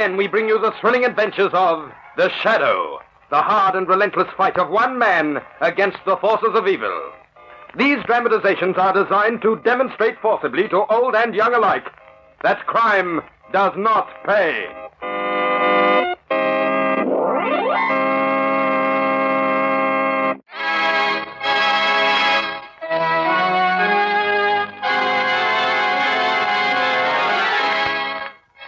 again, we bring you the thrilling adventures of The Shadow, the hard and relentless fight of one man against the forces of evil. These dramatizations are designed to demonstrate forcibly to old and young alike that crime does not pay.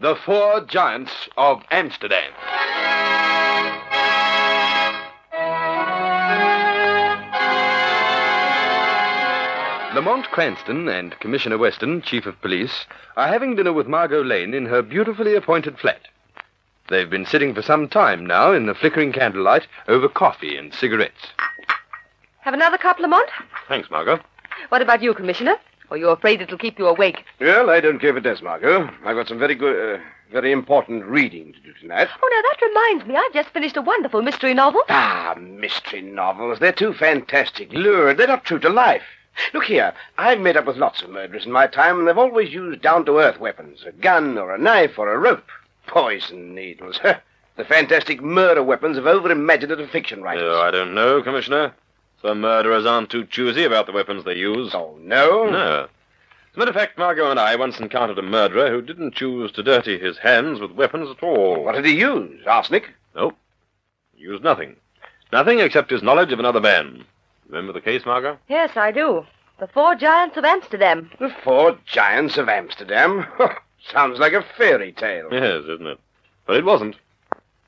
The Four Giants of Amsterdam. Lamont Cranston and Commissioner Weston, Chief of Police, are having dinner with Margot Lane in her beautifully appointed flat. They've been sitting for some time now in the flickering candlelight over coffee and cigarettes. Have another cup, Lamont? Thanks, Margot. What about you, Commissioner? Or you afraid it'll keep you awake? Well, I don't care if it does, Margot. I've got some very good, uh, very important reading to do tonight. Oh, now that reminds me, I've just finished a wonderful mystery novel. Ah, mystery novels. They're too fantastic, lurid. They're not true to life. Look here, I've met up with lots of murderers in my time, and they've always used down-to-earth weapons. A gun or a knife or a rope. Poison needles. the fantastic murder weapons of over-imaginative fiction writers. Oh, I don't know, Commissioner. Some murderers aren't too choosy about the weapons they use. Oh, no? No. As a matter of fact, Margot and I once encountered a murderer who didn't choose to dirty his hands with weapons at all. What did he use? Arsenic? Nope. He used nothing. Nothing except his knowledge of another man. Remember the case, Margot? Yes, I do. The Four Giants of Amsterdam. The Four Giants of Amsterdam? Sounds like a fairy tale. Yes, isn't it? But it wasn't.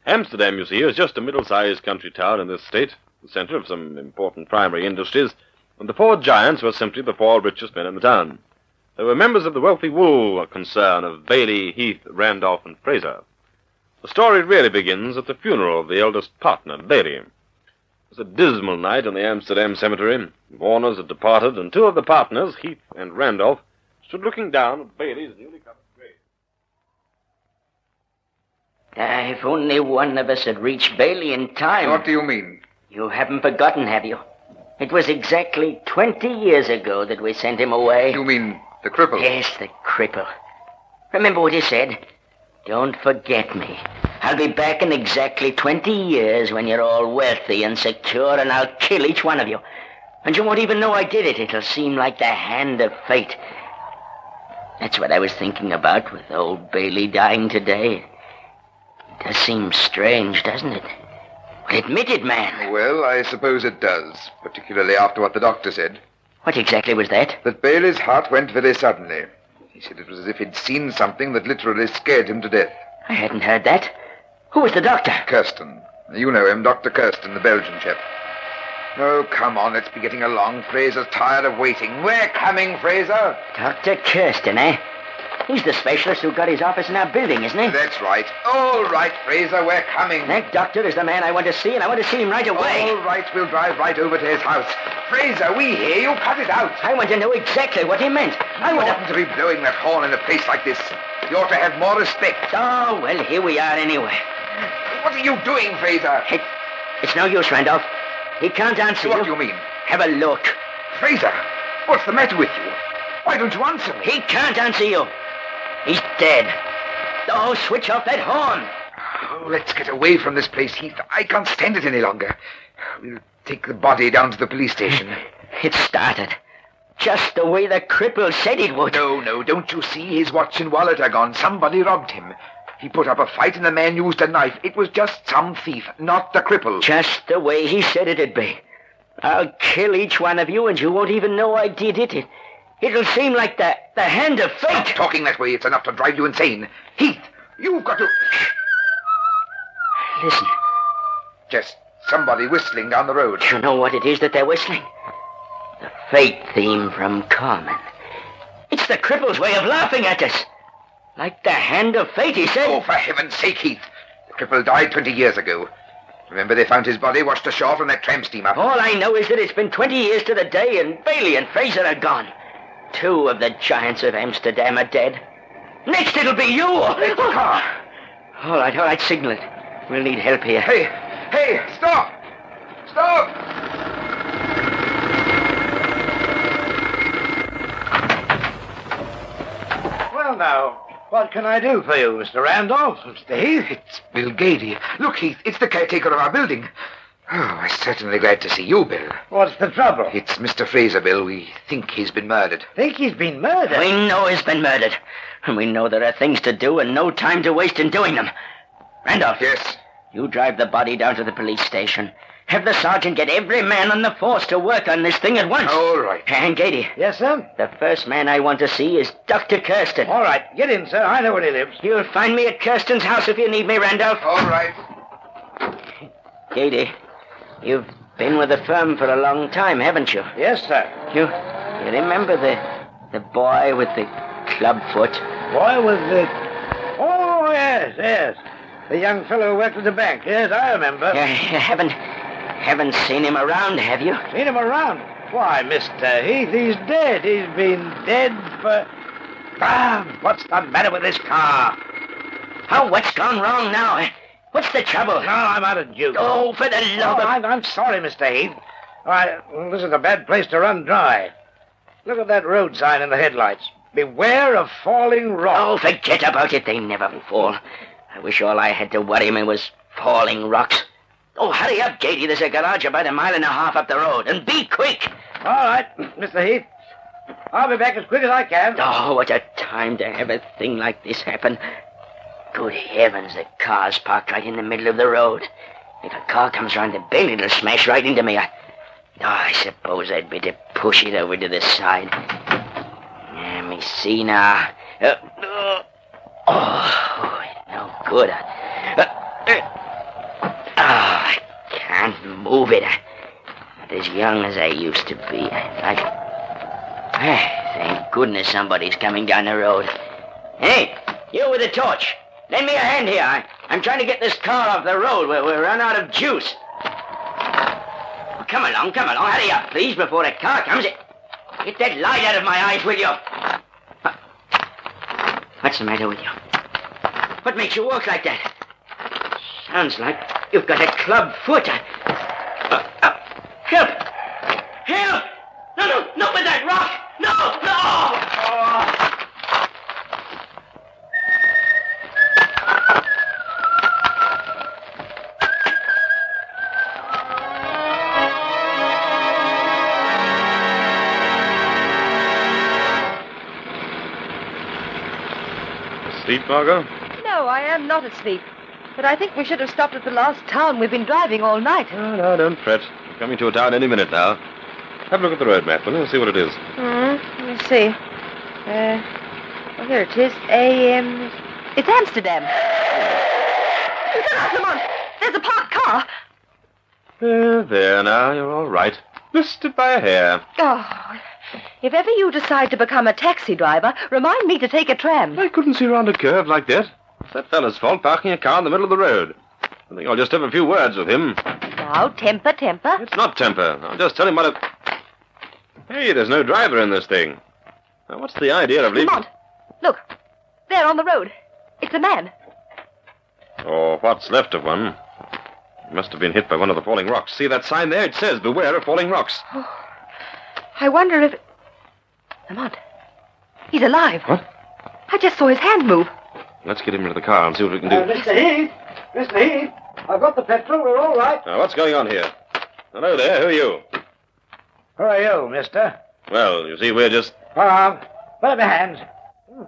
Amsterdam, you see, is just a middle-sized country town in this state, the center of some important primary industries, and the four giants were simply the four richest men in the town. They were members of the wealthy wool concern of Bailey, Heath, Randolph, and Fraser. The story really begins at the funeral of the eldest partner, Bailey. It was a dismal night in the Amsterdam cemetery. Mourners had departed, and two of the partners, Heath and Randolph, stood looking down at Bailey's newly covered grave. Ah, if only one of us had reached Bailey in time. What do you mean? You haven't forgotten, have you? It was exactly 20 years ago that we sent him away. You mean the cripple? Yes, the cripple. Remember what he said? Don't forget me. I'll be back in exactly 20 years when you're all wealthy and secure, and I'll kill each one of you. And you won't even know I did it. It'll seem like the hand of fate. That's what I was thinking about with old Bailey dying today. It does seem strange, doesn't it? Admit it, man. Well, I suppose it does, particularly after what the doctor said. What exactly was that? That Bailey's heart went very suddenly. He said it was as if he'd seen something that literally scared him to death. I hadn't heard that. Who was the doctor? Kirsten. You know him, Dr. Kirsten, the Belgian chap. Oh, come on, let's be getting along. Fraser's tired of waiting. We're coming, Fraser. Dr. Kirsten, eh? He's the specialist who got his office in our building, isn't he? That's right. All right, Fraser, we're coming. That doctor is the man I want to see, and I want to see him right away. All right, we'll drive right over to his house. Fraser, we hear you. Cut it out. I want to know exactly what he meant. I You want to... oughtn't to be blowing that horn in a place like this. You ought to have more respect. Oh, well, here we are anyway. What are you doing, Fraser? It, it's no use, Randolph. He can't answer What you. do you mean? Have a look. Fraser, what's the matter with you? Why don't you answer me? He can't answer you. He's dead. Oh, switch off that horn. Oh, let's get away from this place, Heath. I can't stand it any longer. We'll take the body down to the police station. It started. Just the way the cripple said it would. No, no, don't you see? His watch and wallet are gone. Somebody robbed him. He put up a fight and the man used a knife. It was just some thief, not the cripple. Just the way he said it'd be. I'll kill each one of you, and you won't even know I did it. It it'll seem like the, the hand of fate. Stop talking that way. It's enough to drive you insane. Heath, you've got to... Listen. Just somebody whistling down the road. Do You know what it is that they're whistling? The fate theme from Carmen. It's the cripple's way of laughing at us. Like the hand of fate, he said. Oh, for heaven's sake, Heath. The cripple died 20 years ago. Remember they found his body washed ashore from that tramp steamer? All I know is that it's been 20 years to the day and Bailey and Fraser are gone. Two of the giants of Amsterdam are dead. Next it'll be you. It's the car. All right, all right, signal it. We'll need help here. Hey, hey, stop! Stop! Well, now, what can I do for you, Mr. Randolph? Heath? It's Bill Gady. Look, Heath, it's the caretaker of our building. Oh, I'm certainly glad to see you, Bill. What's the trouble? It's Mr. Fraser, Bill. We think he's been murdered. Think he's been murdered? We know he's been murdered. And we know there are things to do and no time to waste in doing them. Randolph. Yes. You drive the body down to the police station. Have the sergeant get every man on the force to work on this thing at once. All right. And Gady, Yes, sir? the first man I want to see is Dr. Kirsten. All right, get in, sir. I know where he lives. You'll find me at Kirsten's house if you need me, Randolph. All right. Gady, you've been with the firm for a long time, haven't you? Yes, sir. You, you remember the the boy with the club foot? Boy with the... Oh, yes, yes. The young fellow who worked at the bank. Yes, I remember. You, you haven't haven't seen him around, have you? Seen him around. Why, Mr. Heath, he's dead. He's been dead for... Ah, what's the matter with this car? Oh, what's gone wrong now? What's the trouble? No, I'm out of juice. Oh, for the Oh, love of... I'm, I'm sorry, Mr. Heath. Oh, I, this is a bad place to run dry. Look at that road sign in the headlights. Beware of falling rocks. Oh, forget about it. They never fall. I wish all I had to worry me was falling rocks. Oh, hurry up, Gady. There's a garage about a mile and a half up the road. And be quick. All right, Mr. Heath. I'll be back as quick as I can. Oh, what a time to have a thing like this happen. Good heavens, the car's parked right in the middle of the road. If a car comes round the bend, it'll smash right into me. I, oh, I suppose I'd better push it over to the side. Let me see now. Uh, uh, oh, no good. Uh, uh, oh, I can't move it. I'm as young as I used to be. I, I, thank goodness somebody's coming down the road. Hey, you with the torch. Lend me a hand here. I, I'm trying to get this car off the road. We're, we're run out of juice. Oh, come along, come along. Hurry up, please, before the car comes. Get that light out of my eyes, will you? What's the matter with you? What makes you walk like that? Sounds like you've got a club foot. Uh, uh! Help! Margot? No, I am not asleep. But I think we should have stopped at the last town. We've been driving all night. No, no, don't fret. We're coming to a town any minute now. Have a look at the road map, will you? See what it is. Hmm, let me see. Uh, oh, here it is. A, um, it's Amsterdam. Out, Lamont. There's a parked car. There, there, now, you're all right. Missed it by a hair. Oh, if ever you decide to become a taxi driver, remind me to take a tram. I couldn't see round a curve like that. It's that fellow's fault parking a car in the middle of the road. I think I'll just have a few words with him. Now, temper, temper. It's not temper. I'll just tell him what a... Hey, there's no driver in this thing. Now, what's the idea of leaving... Lamont, look. There on the road. It's a man. Or what's left of one. He must have been hit by one of the falling rocks. See that sign there? It says, beware of falling rocks. Oh. I wonder if... Lamont, he's alive. What? I just saw his hand move. Let's get him into the car and see what we can do. Uh, Mr. Heath! Mr. Heath! I've got the petrol. We're all right. Now, what's going on here? Hello there. Who are you? Who are you, mister? Well, you see, we're just. Hold on. Put up your hands. The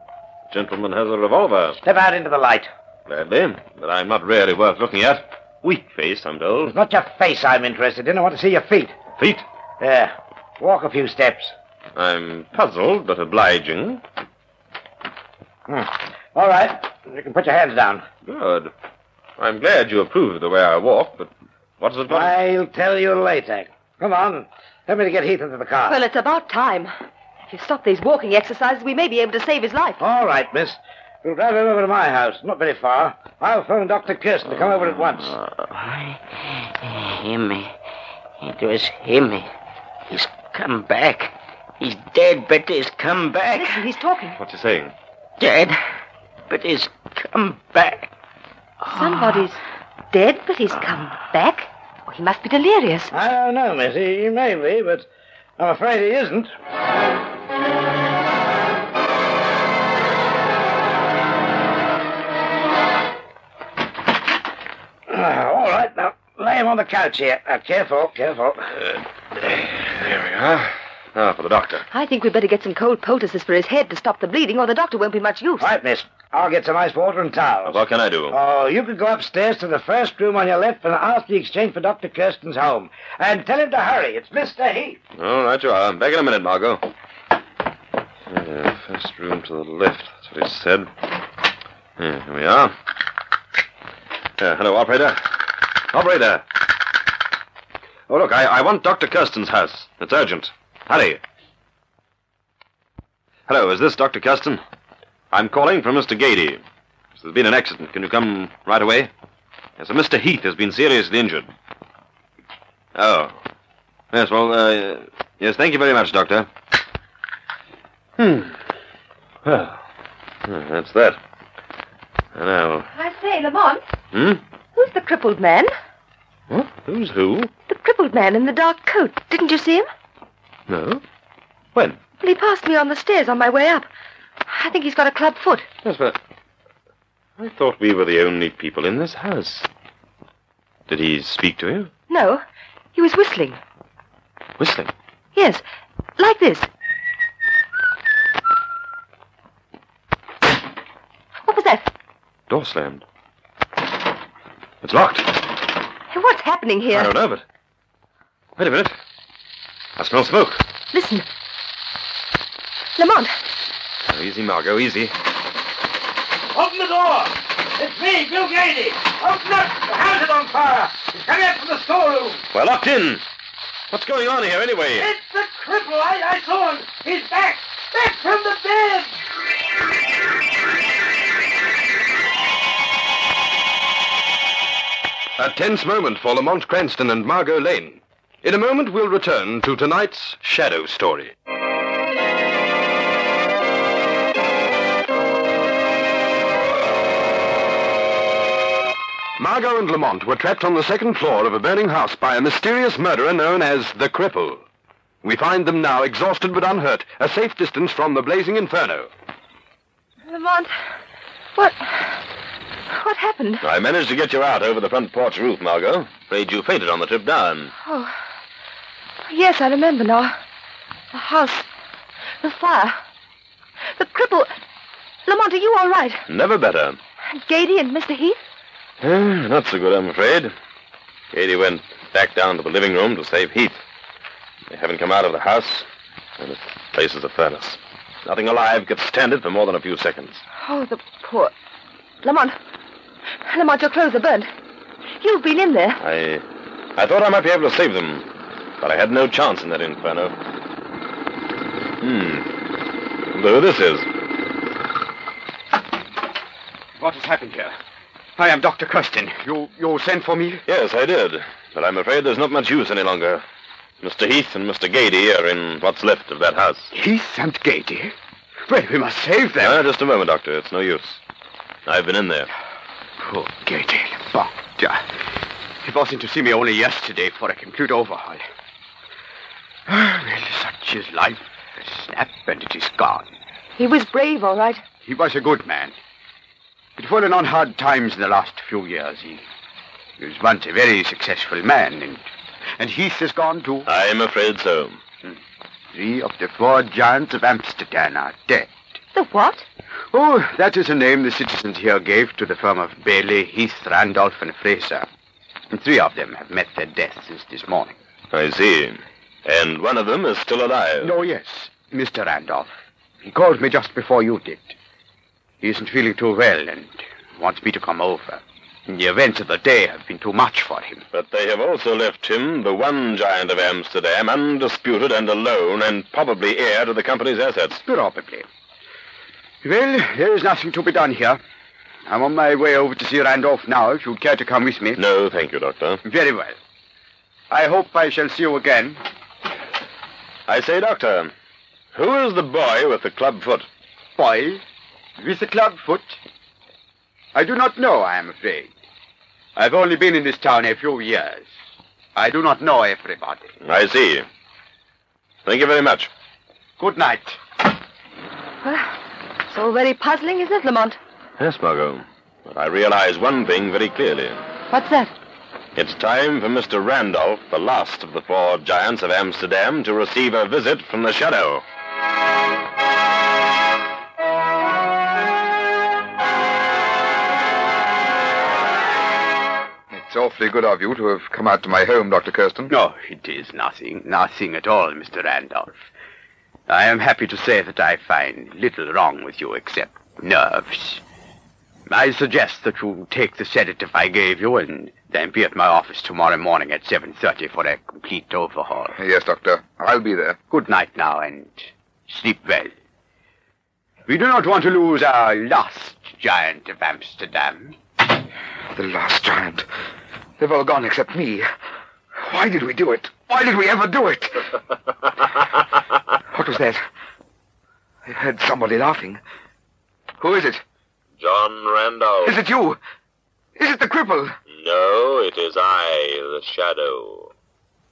gentleman has a revolver. Step out into the light. Gladly, but I'm not really worth looking at. Weak face, I'm told. It's not your face I'm interested in. I want to see your feet. Feet. There. Walk a few steps. I'm puzzled, but obliging. Hmm. All right. You can put your hands down. Good. I'm glad you approve of the way I walk, but what's it got? I'll tell you later. Come on. Help me to get Heath into the car. Well, it's about time. If you stop these walking exercises, we may be able to save his life. All right, miss. We'll drive him over to my house. Not very far. I'll phone Dr. Kirsten to come over at once. Him. It was him. He's come back. He's dead, but he's come back. Listen, he's talking. What's he saying? Dead, but he's come back. Somebody's dead, but he's come back. Oh, he must be delirious. I don't know, miss. He, he may be, but I'm afraid he isn't. Ah, all right, now lay him on the couch here. Uh, careful, careful. There we are. Now for the doctor. I think we'd better get some cold poultices for his head to stop the bleeding, or the doctor won't be much use. Right, miss. I'll get some ice water and towels. What can I do? Oh, you could go upstairs to the first room on your left and ask the exchange for Dr. Kirsten's home. And tell him to hurry. It's Mr. Heath. All right, you are. I'm back in a minute, Margot. Yeah, uh, first room to the left. That's what he said. Yeah, here we are. Yeah, hello, operator. Operator. Oh, look, I, I want Dr. Kirsten's house. It's urgent. Hurry. Hello, is this Dr. Kirsten? I'm calling from Mr. Gady. There's been an accident. Can you come right away? Yes, a Mr. Heath has been seriously injured. Oh. Yes, well, uh, yes, thank you very much, Doctor. Hmm. Well, uh, that's that. Now, I say, Lamont, hmm? who's the crippled man? What? Who's who? The crippled man in the dark coat. Didn't you see him? No. When? Well, he passed me on the stairs on my way up. I think he's got a club foot. Yes, but I thought we were the only people in this house. Did he speak to you? No, he was whistling. Whistling. Yes, like this. What was that? Door slammed. It's locked. Hey, What's happening here? I don't know, but. Wait a minute. I smell smoke. Listen. Lamont, Oh, easy, Margot, easy. Open the door. It's me, Bill Gady. Open up. The house is on fire. He's coming out from the storeroom. We're locked in. What's going on here, anyway? It's the cripple. I, I saw him. He's back. Back from the bed. A tense moment for Lamont Cranston and Margot Lane. In a moment, we'll return to tonight's Shadow Story. Margot and Lamont were trapped on the second floor of a burning house by a mysterious murderer known as the Cripple. We find them now exhausted but unhurt, a safe distance from the blazing inferno. Lamont, what. What happened? I managed to get you out over the front porch roof, Margot. Afraid you fainted on the trip down. Oh. Yes, I remember now. The house. The fire. The cripple. Lamont, are you all right? Never better. Gady and Mr. Heath? Eh, not so good, I'm afraid. Gady went back down to the living room to save Heath. They haven't come out of the house, and the place is a furnace. Nothing alive could stand it for more than a few seconds. Oh, the poor. Lamont. Lamont, your clothes are burnt. You've been in there. I, I thought I might be able to save them, but I had no chance in that inferno. Hmm. Wonder who this is? What has happened here? I am Dr. Kirsten. You you sent for me? Yes, I did, but I'm afraid there's not much use any longer. Mr. Heath and Mr. Gady are in what's left of that house. Heath and Gady? Well, we must save them. Ah, just a moment, Doctor. It's no use. I've been in there. Poor Gady. But, uh, he was in to see me only yesterday for a complete overhaul. Ah, well, such is life. A snap and it is gone. He was brave, all right. He was a good man. had fallen on hard times in the last few years. He, he was once a very successful man, and, and Heath has gone too. I'm afraid so. Three of the four giants of Amsterdam are dead. The what? Oh, that is a name the citizens here gave to the firm of Bailey, Heath, Randolph, and Fraser. And three of them have met their deaths since this morning. I see. And one of them is still alive. Oh, yes, Mr. Randolph. He called me just before you did. He isn't feeling too well and wants me to come over. The events of the day have been too much for him. But they have also left him, the one giant of Amsterdam, undisputed and alone, and probably heir to the company's assets. Probably. Well, there is nothing to be done here. I'm on my way over to see Randolph now, if you'd care to come with me. No, thank you, Doctor. Very well. I hope I shall see you again. I say, Doctor, who is the boy with the club foot? Boy, with the club foot? I do not know, I am afraid. I've only been in this town a few years. I do not know everybody. I see. Thank you very much. Good night. So very puzzling, isn't it, Lamont? Yes, Margot. But I realize one thing very clearly. What's that? It's time for Mr. Randolph, the last of the four giants of Amsterdam, to receive a visit from the shadow. It's awfully good of you to have come out to my home, Dr. Kirsten. No, it is nothing. Nothing at all, Mr. Randolph. I am happy to say that I find little wrong with you except nerves. I suggest that you take the sedative I gave you and then be at my office tomorrow morning at 7.30 for a complete overhaul. Yes, Doctor. I'll be there. Good night now and sleep well. We do not want to lose our last giant of Amsterdam. The last giant. They've all gone except me. Why did we do it? Why did we ever do it? what was that? I heard somebody laughing. Who is it? John Randolph. Is it you? Is it the cripple? No, it is I, the shadow.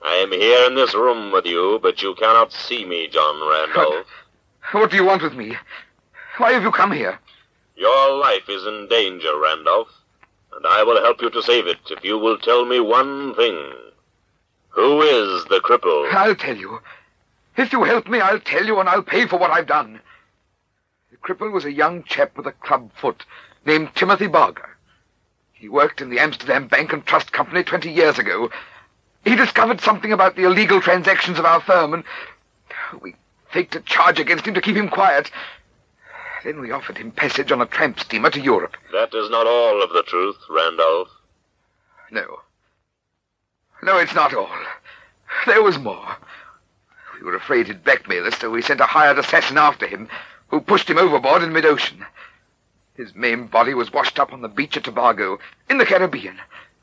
I am here in this room with you, but you cannot see me, John Randolph. What do you want with me? Why have you come here? Your life is in danger, Randolph, and I will help you to save it if you will tell me one thing. Who is the cripple? I'll tell you. If you help me, I'll tell you and I'll pay for what I've done. The cripple was a young chap with a club foot named Timothy Barker. He worked in the Amsterdam Bank and Trust Company 20 years ago. He discovered something about the illegal transactions of our firm, and oh, we faked a charge against him to keep him quiet. Then we offered him passage on a tramp steamer to Europe. That is not all of the truth, Randolph. No. No, it's not all. There was more. We were afraid he'd blackmail us, so we sent a hired assassin after him, who pushed him overboard in mid-ocean. His maimed body was washed up on the beach at Tobago, in the Caribbean,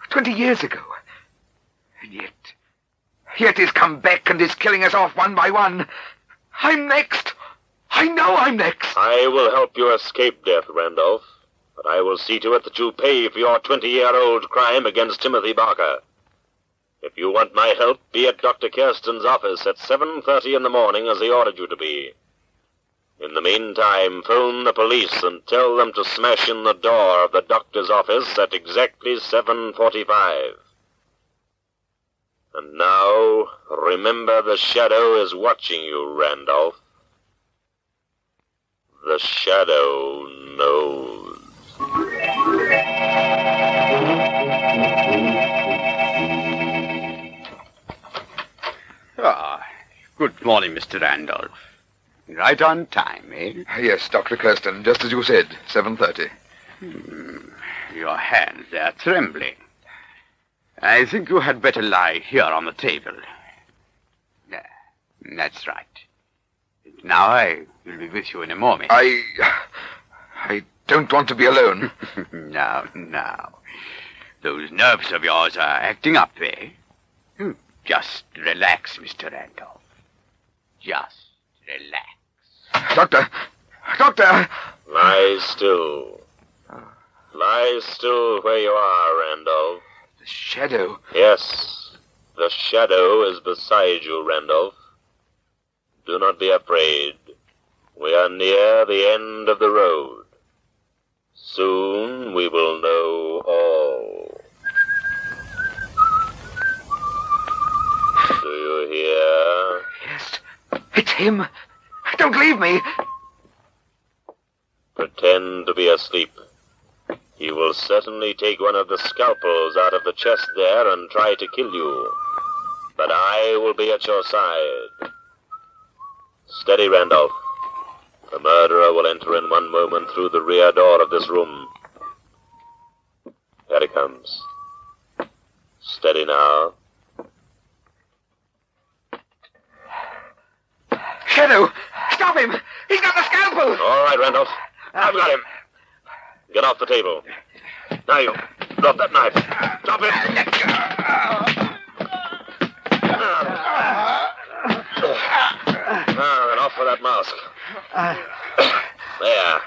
twenty years ago. And yet, yet he's come back and is killing us off one by one. I'm next. I know I'm next. I will help you escape death, Randolph, but I will see to it that you pay for your 20-year-old crime against Timothy Barker. If you want my help, be at Dr. Kirsten's office at 7.30 in the morning as he ordered you to be. In the meantime, phone the police and tell them to smash in the door of the doctor's office at exactly 7.45. And now, remember the shadow is watching you, Randolph. The shadow knows. Ah, good morning, Mr. Randolph. Right on time, eh? Yes, Dr. Kirsten, just as you said, 7.30. Your hands, they're trembling. I think you had better lie here on the table. That's right. Now I will be with you in a moment. I... I don't want to be alone. now, now. Those nerves of yours are acting up, eh? Just relax, Mr. Randolph. Just relax. Doctor! Doctor! Lie still. Lie still where you are, Randolph. The shadow. Yes, the shadow is beside you, Randolph. Do not be afraid. We are near the end of the road. Soon we will know all. Hear? Yes. It's him. Don't leave me. Pretend to be asleep. He will certainly take one of the scalpels out of the chest there and try to kill you. But I will be at your side. Steady, Randolph. The murderer will enter in one moment through the rear door of this room. Here he comes. Steady now. Shadow, stop him. He's got the scalpel. All right, Randolph. I've got him. Get off the table. Now you drop that knife. Drop it. Ah, now, then off with that mask. There.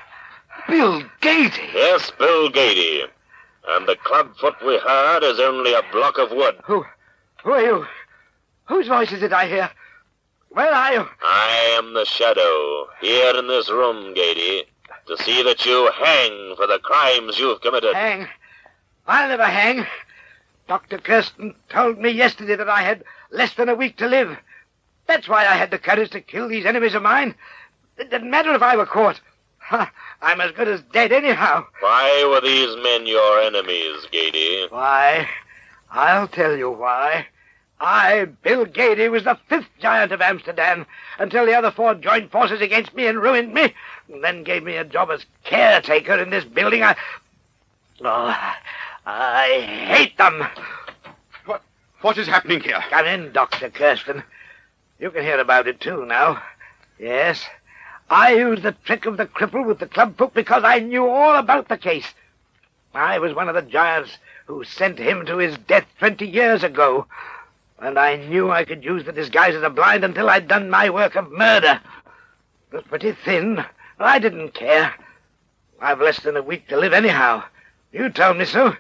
Bill Gady. Yes, Bill Gady. And the club foot we heard is only a block of wood. Who are you? Whose voice is it I hear? Where are you? I am the shadow, here in this room, Gady, to see that you hang for the crimes you've committed. Hang. I'll never hang. Dr. Kirsten told me yesterday that I had less than a week to live. That's why I had the courage to kill these enemies of mine. It didn't matter if I were caught. I'm as good as dead anyhow. Why were these men your enemies, Gady? Why? I'll tell you why. I, Bill Gady, was the fifth giant of Amsterdam until the other four joined forces against me and ruined me, and then gave me a job as caretaker in this building. I. Oh, I hate them. What, What is happening here? Come in, Dr. Kirsten. You can hear about it too now. Yes. I used the trick of the cripple with the club foot because I knew all about the case. I was one of the giants who sent him to his death twenty years ago. And I knew I could use the disguise of the blind until I'd done my work of murder. It was pretty thin. I didn't care. I've less than a week to live anyhow. You told me so.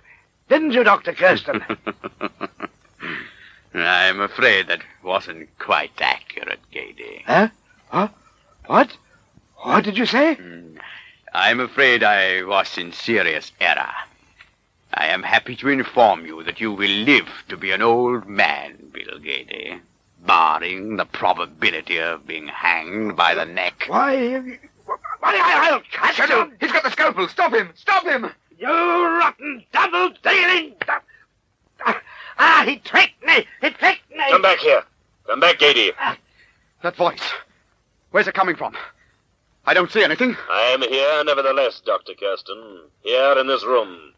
Didn't you, Dr. Kirsten? I'm afraid that wasn't quite accurate, Gady. huh? Huh? What? What did you say? Mm. I'm afraid I was in serious error. I am happy to inform you that you will live to be an old man, Bill Gady, barring the probability of being hanged by the neck. Why, why, I- I'll catch Shadow, you, he's got the scalpel. Stop him. Stop him. you rotten double-dealing... Ah, he tricked me! He tricked me! Come back here. Come back, Gady. That voice. Where's it coming from? I don't see anything. I am here nevertheless, Dr. Kirsten. Here in this room.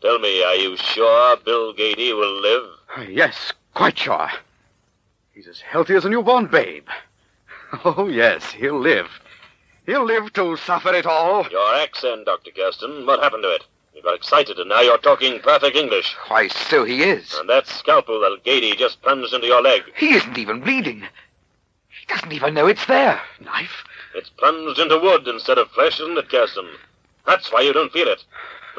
Tell me, are you sure Bill Gady will live? Yes, quite sure. He's as healthy as a newborn babe. Oh, yes, he'll live. He'll live to suffer it all. Your accent, Dr. Kirsten, what happened to it? You got excited and now you're talking perfect English. Why, so he is. And that scalpel that Gady just plunged into your leg. He isn't even bleeding. He doesn't even know it's there. Knife? It's plunged into wood instead of flesh, isn't it, Kirsten? That's why you don't feel it.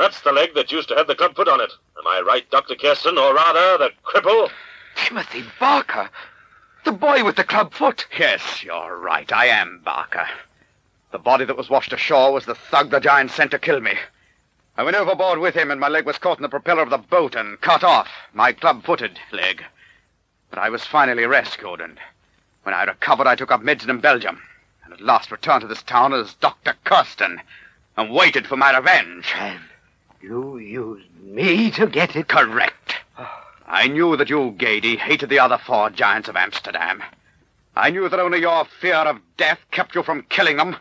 That's the leg that used to have the club foot on it. Am I right, Dr. Kirsten, or rather, the cripple? Timothy Barker. The boy with the club foot. Yes, you're right. I am Barker. The body that was washed ashore was the thug the giant sent to kill me. I went overboard with him, and my leg was caught in the propeller of the boat and cut off. My club-footed leg. But I was finally rescued, and when I recovered, I took up medicine in Belgium, and at last returned to this town as Dr. Kirsten, and waited for my revenge. You used me to get it. Correct. I knew that you, Gady, hated the other four giants of Amsterdam. I knew that only your fear of death kept you from killing them.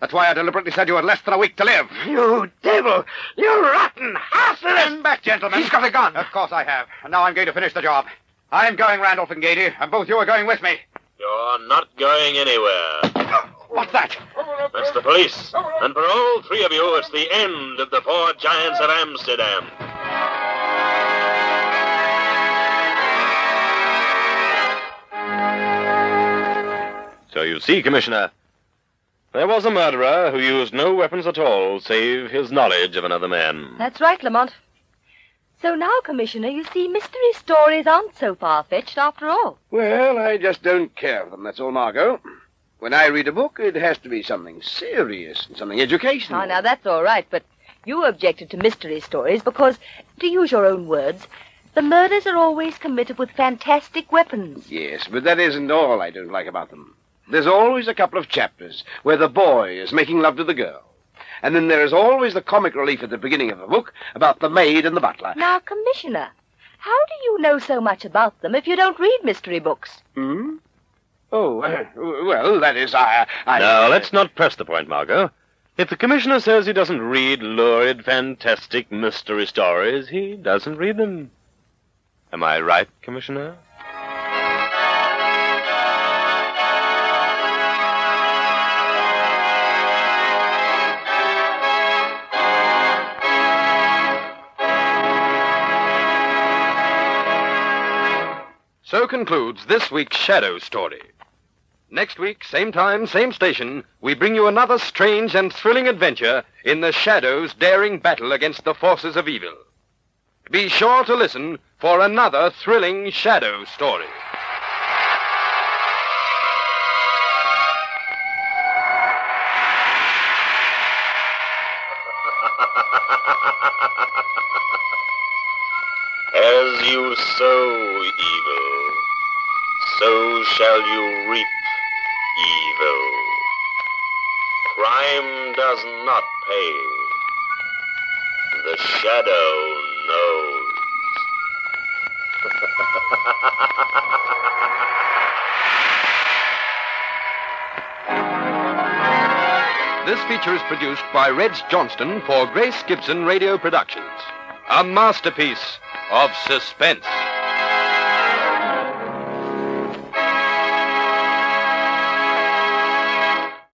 That's why I deliberately said you had less than a week to live. You devil! You rotten, heartless... Stand back, gentlemen. He's got a gun. Of course I have. And now I'm going to finish the job. I'm going, Randolph and Gady, and both you are going with me. You're not going anywhere. What's that? That's the police. And for all three of you, it's the end of the four giants of Amsterdam. So you see, Commissioner, there was a murderer who used no weapons at all save his knowledge of another man. That's right, Lamont. So now, Commissioner, you see, mystery stories aren't so far-fetched after all. Well, I just don't care for them, that's all, Margot. When I read a book, it has to be something serious and something educational. Oh, now that's all right, but You objected to mystery stories because, to use your own words, the murders are always committed with fantastic weapons. Yes, but that isn't all I don't like about them. There's always a couple of chapters where the boy is making love to the girl. And then there is always the comic relief at the beginning of a book about the maid and the butler. Now, Commissioner, how do you know so much about them if you don't read mystery books? Hmm? Oh, uh, well, that is, I... I Now, let's not press the point, Margot. If the commissioner says he doesn't read lurid, fantastic mystery stories, he doesn't read them. Am I right, Commissioner? So concludes this week's Shadow Story. Next week, same time, same station, we bring you another strange and thrilling adventure in the Shadow's daring battle against the forces of evil. Be sure to listen for another thrilling Shadow Story. The shadow knows. This feature is produced by Reds Johnston for Grace Gibson Radio Productions. A masterpiece of suspense.